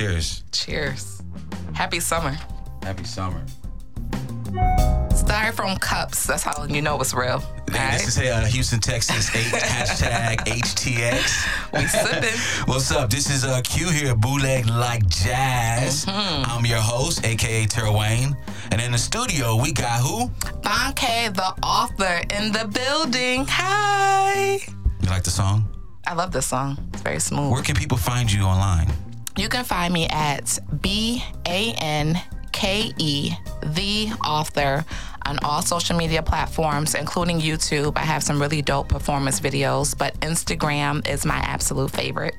Cheers. Cheers. Happy summer. Happy summer. Styrofoam cups. That's how you know it's real. Hey, this is uh, Houston, Texas. H- hashtag HTX. We sipping. What's up? This is uh, Q here, Bootleg Like Jazz. Mm-hmm. I'm your host, aka Tara Wayne. And in the studio, we got who? Banke, the author, in the building. Hi. You like the song? I love this song. It's very smooth. Where can people find you online? You can find me at B A N K E, the author, on all social media platforms, including YouTube. I have some really dope performance videos, but Instagram is my absolute favorite.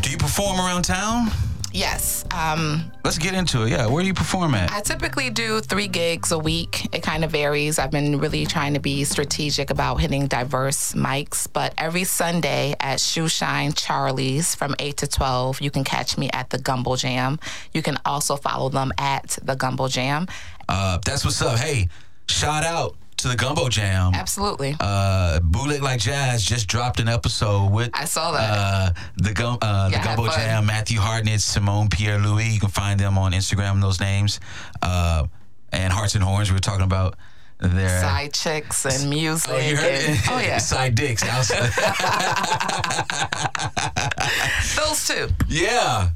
Do you perform around town? Yes. Um, Let's get into it. Yeah, where do you perform at? I typically do three gigs a week. It kind of varies. I've been really trying to be strategic about hitting diverse mics, but every Sunday at Shoeshine Charlie's from 8 to 12, you can catch me at the Gumbo Jam. You can also follow them at the Gumbo Jam. Uh, that's what's up. Hey, shout out to the Gumbo Jam. Absolutely. Uh, Bootleg Like Jazz just dropped an episode with I saw that. uh, the gum uh, Yeah, have Gumbo. Jam, Matthew Hartnett, Simone Pierre Louis. You can find them on Instagram. Those names, uh, and Hearts and Horns. We were talking about their Side chicks and music. Oh, you heard and- it? oh yeah. Side dicks. Those two. yeah.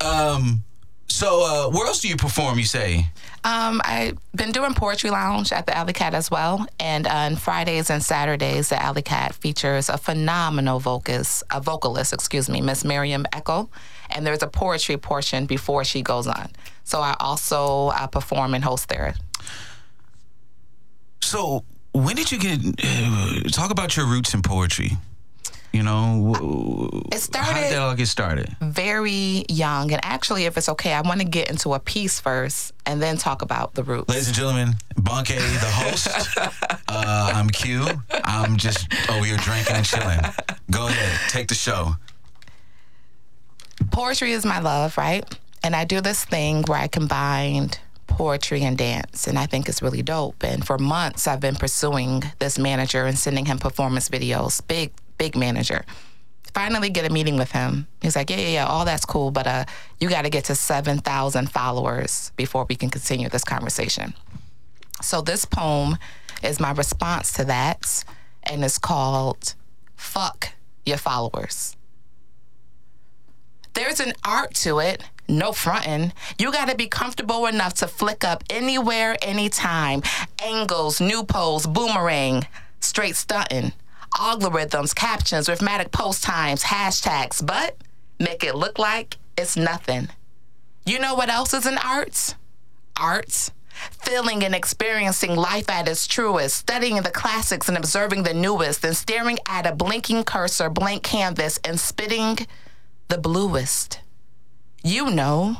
Um, so, uh, where else do you perform? You say? Um, I've been doing Poetry Lounge at the Alley Cat as well. And on Fridays and Saturdays, the Alley Cat features a phenomenal vocalist, a vocalist, excuse me, Miss Miriam Echo. And there's a poetry portion before she goes on. So I also uh, perform and host there. So, when did you get? Uh, talk about your roots in poetry. You know, It how did started that all get started? very young. And actually, if it's okay, I want to get into a piece first and then talk about the roots. Ladies and gentlemen, Banke, the host. uh, I'm Q. I'm just over here drinking and chilling. Go ahead, take the show. poetry is my love, right? And I do this thing where I combined poetry and dance, and I think it's really dope. And for months, I've been pursuing this manager and sending him performance videos. Big, big manager. Finally, get a meeting with him. He's like, "Yeah, yeah, yeah, all that's cool, but uh, you got to get to seven thousand followers before we can continue this conversation." So this poem is my response to that, and it's called "Fuck Your Followers." There's an art to it. No frontin'. You gotta be comfortable enough to flick up anywhere, anytime. Angles, new pose, boomerang, straight stuntin'. Algorithms, captions, arithmetic post times, hashtags, but make it look like it's nothing. You know what else is an art? Arts. Feeling and experiencing life at its truest, studying the classics and observing the newest, and staring at a blinking cursor, blank canvas, and spitting the bluest. You know,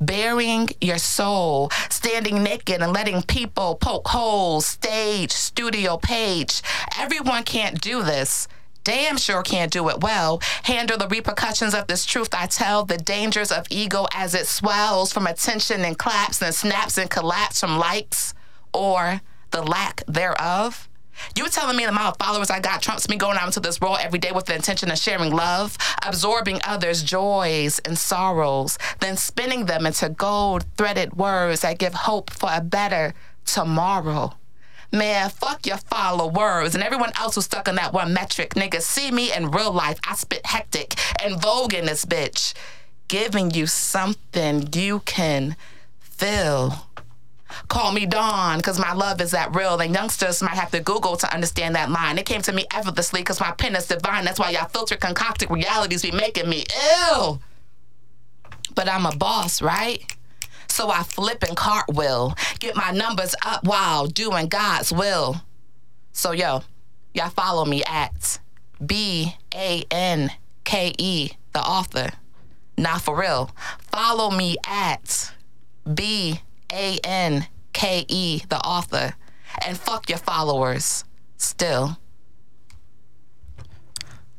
burying your soul, standing naked and letting people poke holes, stage, studio, page. Everyone can't do this. Damn sure can't do it well. Handle the repercussions of this truth I tell, the dangers of ego as it swells from attention and claps and snaps and collapse from likes or the lack thereof. You telling me the amount of followers I got trumps me going out into this world every day with the intention of sharing love, absorbing others' joys and sorrows, then spinning them into gold threaded words that give hope for a better tomorrow. Man, fuck your followers and everyone else who's stuck on that one metric. Niggas, see me in real life. I spit hectic and vogue in this bitch. Giving you something you can feel. Call me Dawn, cause my love is that real. And youngsters might have to Google to understand that line. It came to me effortlessly, cause my pen is divine. That's why y'all filter concocted realities be making me ill. But I'm a boss, right? So I flip and cartwheel, get my numbers up while doing God's will. So yo, y'all follow me at B A N K E, the author. Not for real. Follow me at B A N K E, the author. And fuck your followers. Still.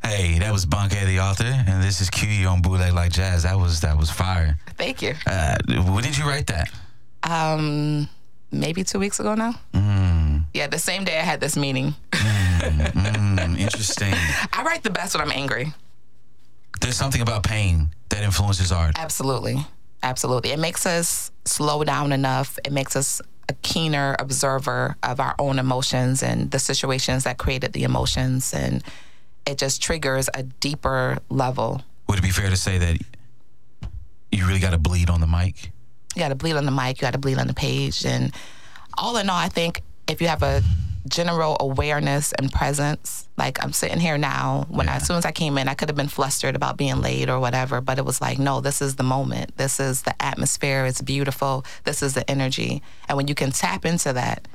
Hey, that was Banke, the author, and this is Q on Bootleg Like Jazz. That was that was fire. Thank you. Uh, when did you write that? Um, maybe two weeks ago now. Yeah, the same day I had this meeting. Mm, interesting. I write the best when I'm angry. There's something about pain that influences art. Absolutely. Absolutely. It makes us slow down enough. It makes us a keener observer of our own emotions and the situations that created the emotions. And it just triggers a deeper level. Would it be fair to say that you really got to bleed on the mic? You got to bleed on the mic, you got to bleed on the page. And all in all, I think if you have a general awareness and presence. Like I'm sitting here now. When yeah. I, as soon as I came in, I could have been flustered about being late or whatever, but it was like, no, this is the moment. This is the atmosphere. It's beautiful. This is the energy. And when you can tap into that,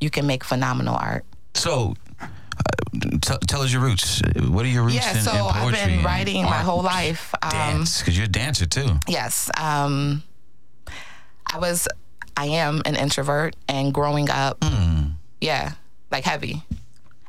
you can make phenomenal art. So, uh, t- tell us your roots. What are your roots yeah, in, so in poetry? I've been writing my whole life. Um, Dance, because you're a dancer too. Yes. Um, I was, I am an introvert, and growing up, mm. yeah, like heavy.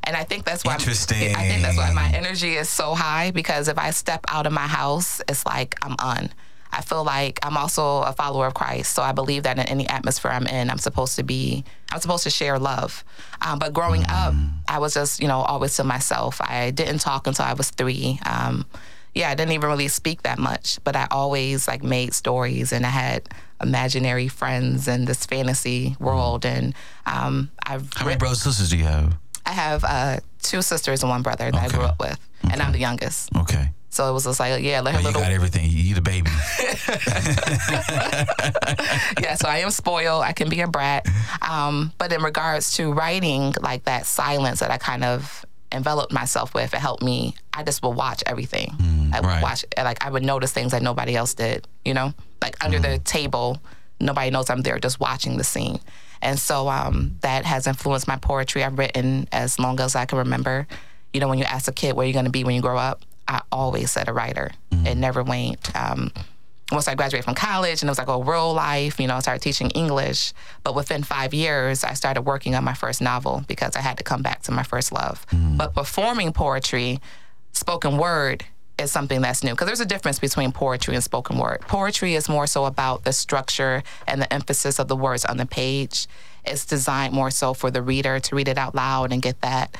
And I think that's why Interesting. I think that's why my energy is so high because if I step out of my house, it's like I'm on. I feel like I'm also a follower of Christ, so I believe that in any atmosphere I'm in, I'm supposed to be, I'm supposed to share love. Um, but growing mm. up, I was just, you know, always to myself. I didn't talk until I was three. Um, yeah, I didn't even really speak that much, but I always like made stories and I had imaginary friends in this fantasy world. And um, I've how many brothers and sisters do you have? I have uh, two sisters and one brother that okay. I grew up with, okay. and I'm the youngest. Okay. So it was just like, yeah, let her oh, little. You got everything. You the baby. yeah, so I am spoiled. I can be a brat. Um, but in regards to writing, like that silence that I kind of enveloped myself with, it helped me. I just would watch everything. Mm, I would right. watch, like, I would notice things that nobody else did, you know? Like under mm. the table, nobody knows I'm there, just watching the scene. And so um, that has influenced my poetry. I've written as long as I can remember. You know, when you ask a kid where you're going to be when you grow up, I always said a writer. Mm. It never waned. Um, once I graduated from college and it was like a real life, you know, I started teaching English. But within five years, I started working on my first novel because I had to come back to my first love. Mm. But performing poetry, spoken word, is something that's new because there's a difference between poetry and spoken word. Poetry is more so about the structure and the emphasis of the words on the page. It's designed more so for the reader to read it out loud and get that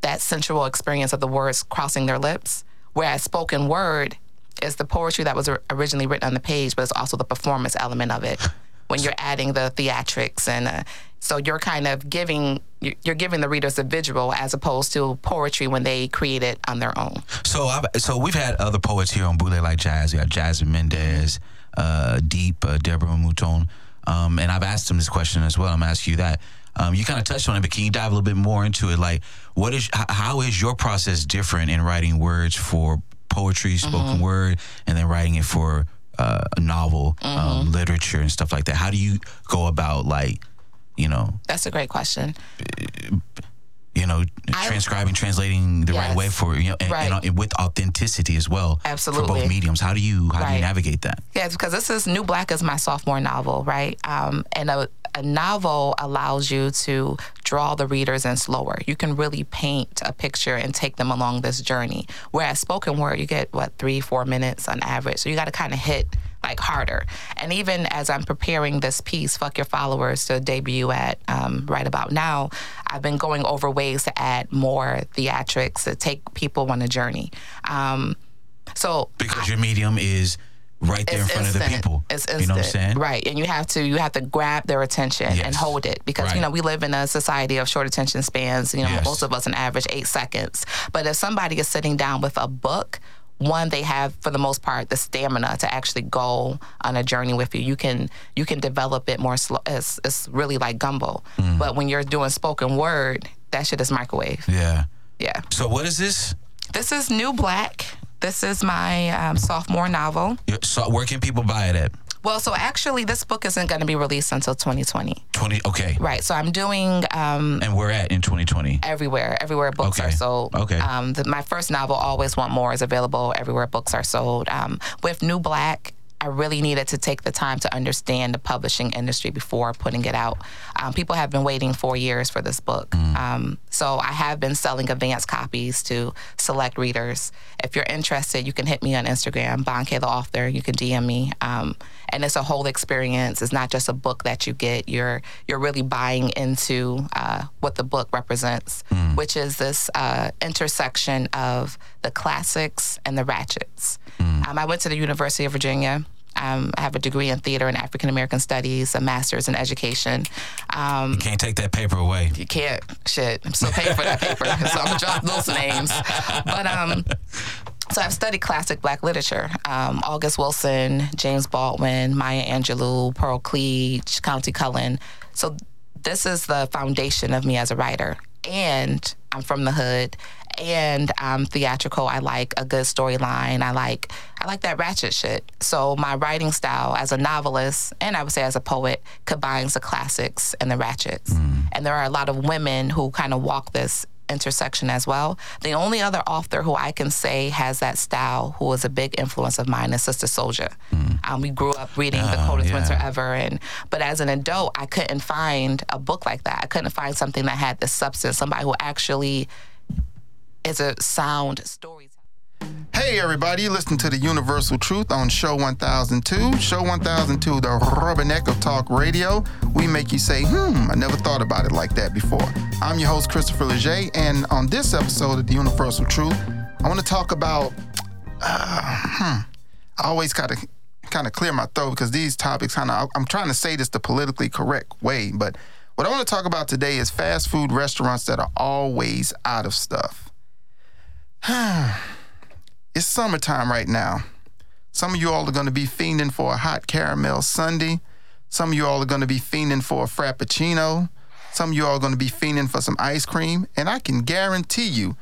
that sensual experience of the words crossing their lips. Whereas spoken word is the poetry that was originally written on the page, but it's also the performance element of it. When you're adding the theatrics and uh, so you're kind of giving you're giving the readers a visual as opposed to poetry when they create it on their own. So I've, so we've had other poets here on Bootleg like Jazz. We got Jasmine Mendez, uh, Deep, uh, Deborah Mouton, um, and I've asked them this question as well. I'm gonna ask you that. Um, you kind of touched on it, but can you dive a little bit more into it? Like, what is how is your process different in writing words for poetry, spoken mm-hmm. word, and then writing it for uh, a novel, mm-hmm. um, literature, and stuff like that? How do you go about like you know? That's a great question. You know, transcribing, I, translating the yes, right way for you know, and, right. and, and, with authenticity as well. Absolutely. For both mediums, how do you how right. do you navigate that? Yeah, because this is New Black is my sophomore novel, right? Um, and a, a novel allows you to draw the readers in slower. You can really paint a picture and take them along this journey. Whereas spoken word, you get what three, four minutes on average. So you got to kind of hit like harder. And even as I'm preparing this piece, Fuck Your Followers, to debut at um, right about now, I've been going over ways to add more theatrics to take people on a journey. Um, so because I, your medium is right there in front instant. of the people. It's instant. You know what I'm saying? Right. And you have to you have to grab their attention yes. and hold it because right. you know we live in a society of short attention spans. You know, yes. most of us an average eight seconds. But if somebody is sitting down with a book one they have for the most part the stamina to actually go on a journey with you. You can you can develop it more slow it's, it's really like gumbo. Mm. but when you're doing spoken word that shit is microwave. Yeah. Yeah. So what is this? This is new black. This is my um, sophomore novel. So where can people buy it at well, so actually, this book isn't going to be released until 2020. 20, okay. Right. So I'm doing. Um, and we're at in 2020? Everywhere. Everywhere books okay. are sold. Okay. Um, the, my first novel, Always Want More, is available everywhere books are sold. Um, with New Black, I really needed to take the time to understand the publishing industry before putting it out. Um, people have been waiting four years for this book. Mm. Um, so I have been selling advance copies to select readers. If you're interested, you can hit me on Instagram, Banke the author. You can DM me. Um, and it's a whole experience. It's not just a book that you get. You're you're really buying into uh, what the book represents, Mm. which is this uh, intersection of the classics and the ratchets. Mm. Um, I went to the University of Virginia. Um, I have a degree in theater and African American studies, a master's in education. Um, Can't take that paper away. you can't shit. I'm still paying for that paper, so I'm gonna drop those names. But um, so I've studied classic Black literature: um, August Wilson, James Baldwin, Maya Angelou, Pearl Cleage, Countee Cullen. So this is the foundation of me as a writer, and I'm from the hood. And I'm theatrical. I like a good storyline. I like I like that ratchet shit. So my writing style as a novelist and I would say as a poet combines the classics and the ratchets. Mm. And there are a lot of women who kind of walk this intersection as well. The only other author who I can say has that style who was a big influence of mine is Sister Souljah. Mm. Um, we grew up reading The Oh, Coldest yeah. Winter Ever, and but as an adult, I couldn't find a book like that. I couldn't find something that had the substance. Somebody who actually is a sound storyteller. Hey everybody, you listen to the Universal Truth on Show 1002. Show 1002, the rubberneck of talk radio. We make you say, hmm, I never thought about it like that before. I'm your host, Christopher Legier, and on this episode of the Universal Truth, I want to talk about, uh, hmm, I always gotta kind of clear my throat because these topics kind of, I'm trying to say this the politically correct way, but what I want to talk about today is fast food restaurants that are always out of stuff. It's summertime right now. Some of you all are going to be fiending for a hot caramel sundae. Some of you all are going to be fiending for a frappuccino. Some of you all are going to be fiending for some ice cream. And I can guarantee you,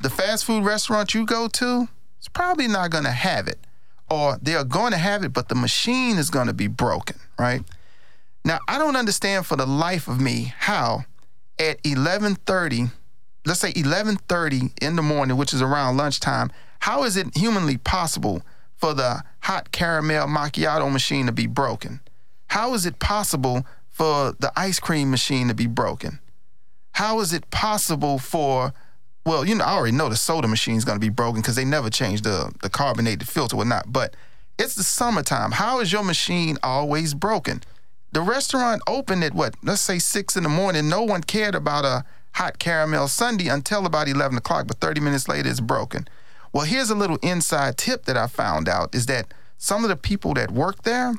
the fast food restaurant you go to is probably not going to have it. Or they are going to have it, but the machine is going to be broken, right? Now, I don't understand for the life of me how at 11:30, let's say 11:30 in the morning, which is around lunchtime, how is it humanly possible for the hot caramel macchiato machine to be broken? How is it possible for the ice cream machine to be broken? How is it possible for well, you know, I already know the soda machine is going to be broken because they never change the the carbonated filter or not. But it's the summertime. How is your machine always broken? The restaurant opened at what? Let's say six in the morning. No one cared about a hot caramel sundae until about eleven o'clock. But thirty minutes later, it's broken. Well, here's a little inside tip that I found out: is that some of the people that work there,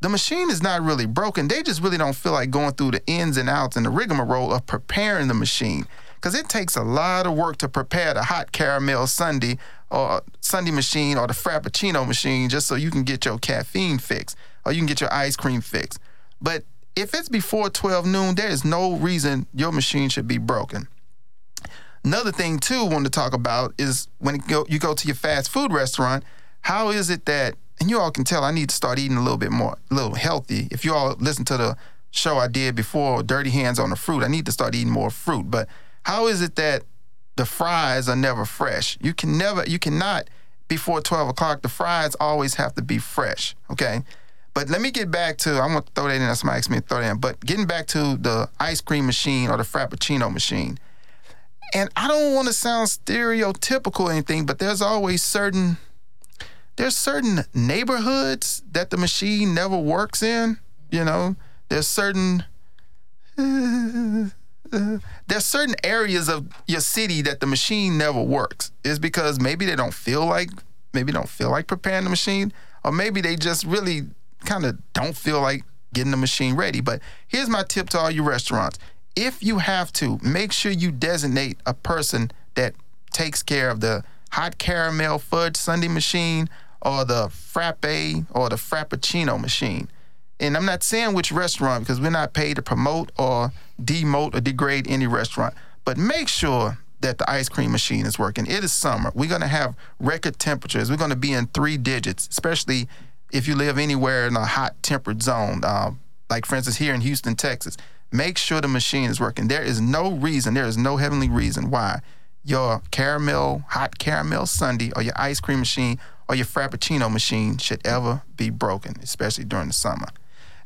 the machine is not really broken. They just really don't feel like going through the ins and outs and the rigmarole of preparing the machine. Because it takes a lot of work to prepare the hot caramel sundae or sundae machine or the frappuccino machine just so you can get your caffeine fix or you can get your ice cream fix. But if it's before 12 noon, there is no reason your machine should be broken. Another thing too, I want to talk about is when you go, you go to your fast food restaurant, how is it that, and you all can tell I need to start eating a little bit more, a little healthy. If you all listen to the show I did before, Dirty Hands on the Fruit, I need to start eating more fruit. But how is it that the fries are never fresh? You can never, you cannot, before 12 o'clock, the fries always have to be fresh, okay? But let me get back to, I'm gonna throw that in, somebody asked me to throw that in, but getting back to the ice cream machine or the Frappuccino machine. And I don't want to sound stereotypical or anything, but there's always certain there's certain neighborhoods that the machine never works in. You know, there's certain there's certain areas of your city that the machine never works. Is because maybe they don't feel like maybe don't feel like preparing the machine, or maybe they just really kind of don't feel like getting the machine ready. But here's my tip to all you restaurants if you have to, make sure you designate a person that takes care of the hot caramel fudge sundae machine or the frappe or the frappuccino machine. And I'm not saying which restaurant because we're not paid to promote or demote or degrade any restaurant, but make sure that the ice cream machine is working. It is summer. We're going to have record temperatures. We're going to be in three digits, especially if you live anywhere in a hot temperate zone, uh, like for instance here in Houston, Texas. Make sure the machine is working. There is no reason, there is no heavenly reason why your caramel, hot caramel sundae, or your ice cream machine, or or your Frappuccino machine should ever be broken, especially during the summer.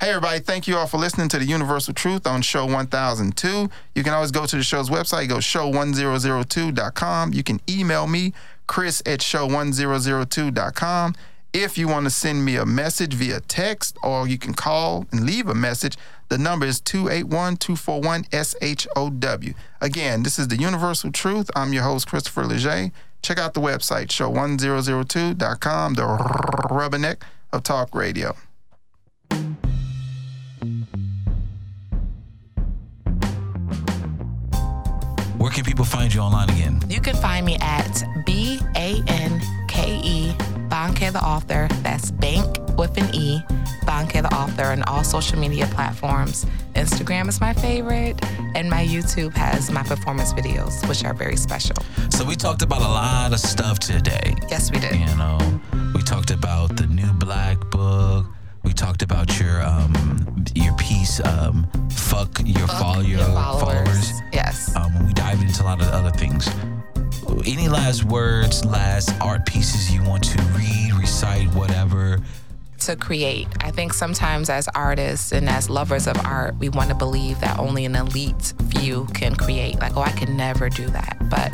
Hey, everybody, thank you all for listening to the Universal Truth on Show 1002. You can always go to the show's website, go show1002.com. You can email me, chris at show1002.com. If you want to send me a message via text or you can call and leave a message, the number is 281 241 SHOW. Again, this is the Universal Truth. I'm your host, Christopher Legier. Check out the website, show1002.com, the rubberneck of talk radio. Where can people find you online again? You can find me at B A N K Banke the author. That's Bank with an E, Banke the author, on all social media platforms. Instagram is my favorite, and my YouTube has my performance videos, which are very special. So we talked about a lot of stuff today. Yes, we did. You know, we talked about the new black book. We talked about your um your piece, um, fuck your follow your, followers. Yes. Um, we dived into a lot of other things. Any last words, last art pieces you want to read, recite, whatever? to create. I think sometimes as artists and as lovers of art, we want to believe that only an elite few can create. Like, oh, I can never do that. But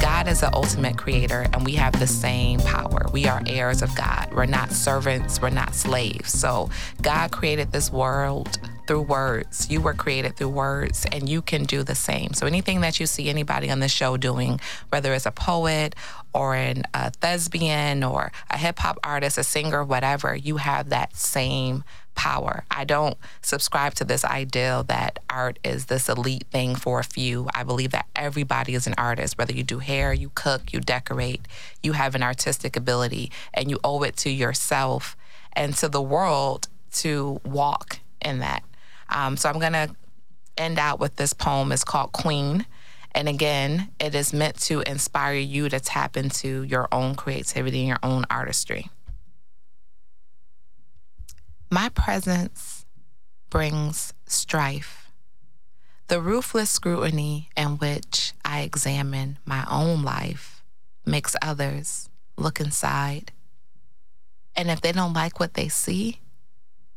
God is the ultimate creator, and we have the same power. We are heirs of God. We're not servants, we're not slaves. So, God created this world through words. You were created through words, and you can do the same. So, anything that you see anybody on the show doing, whether it's a poet or an, a thespian or a hip hop artist, a singer, whatever, you have that same power. I don't subscribe to this ideal that art is this elite thing for a few. I believe that everybody is an artist, whether you do hair, you cook, you decorate, you have an artistic ability, and you owe it to yourself and to the world to walk in that. Um, so I'm going to end out with this poem. It's called Queen. And again, it is meant to inspire you to tap into your own creativity and your own artistry. My presence brings strife. The ruthless scrutiny in which I examine my own life makes others look inside. And if they don't like what they see,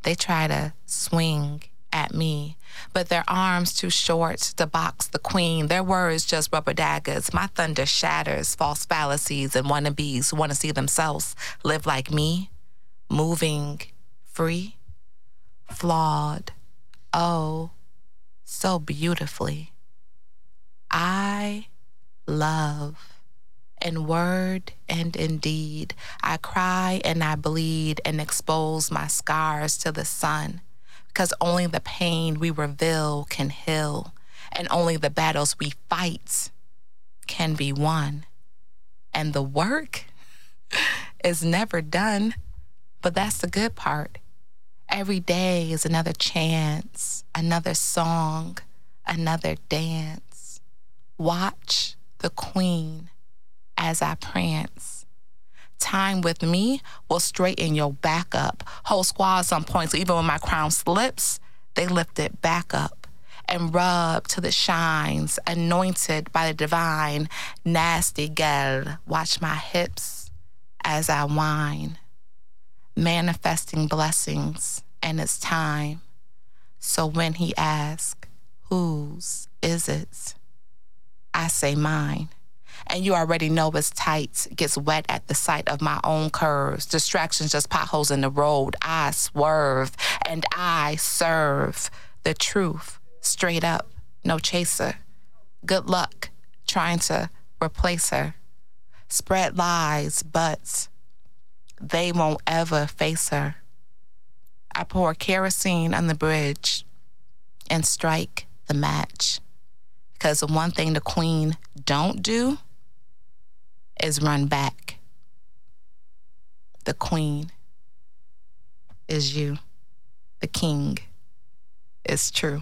they try to swing at me, but their arms too short to box the queen. Their words just rubber daggers. My thunder shatters false fallacies and wannabes who want to see themselves live like me, moving free, flawed, oh, so beautifully. I love in word and in deed. I cry and I bleed and expose my scars to the sun because only the pain we reveal can heal, and only the battles we fight can be won. And the work is never done, but that's the good part. Every day is another chance, another song, another dance. Watch the queen as I prance time with me will straighten your back up. Whole squads on point. So even when my crown slips, they lift it back up and rub till it shines, anointed by the divine. Nasty gal, watch my hips as I whine, manifesting blessings, and it's time. So when he asks, whose is it? I say mine and you already know it's tight, gets wet at the sight of my own curves. Distractions, just potholes in the road. I swerve and I serve the truth straight up, no chaser. Good luck trying to replace her. Spread lies, but they won't ever face her. I pour kerosene on the bridge and strike the match. Because the one thing the queen don't do is run back. The queen is you. The king is true.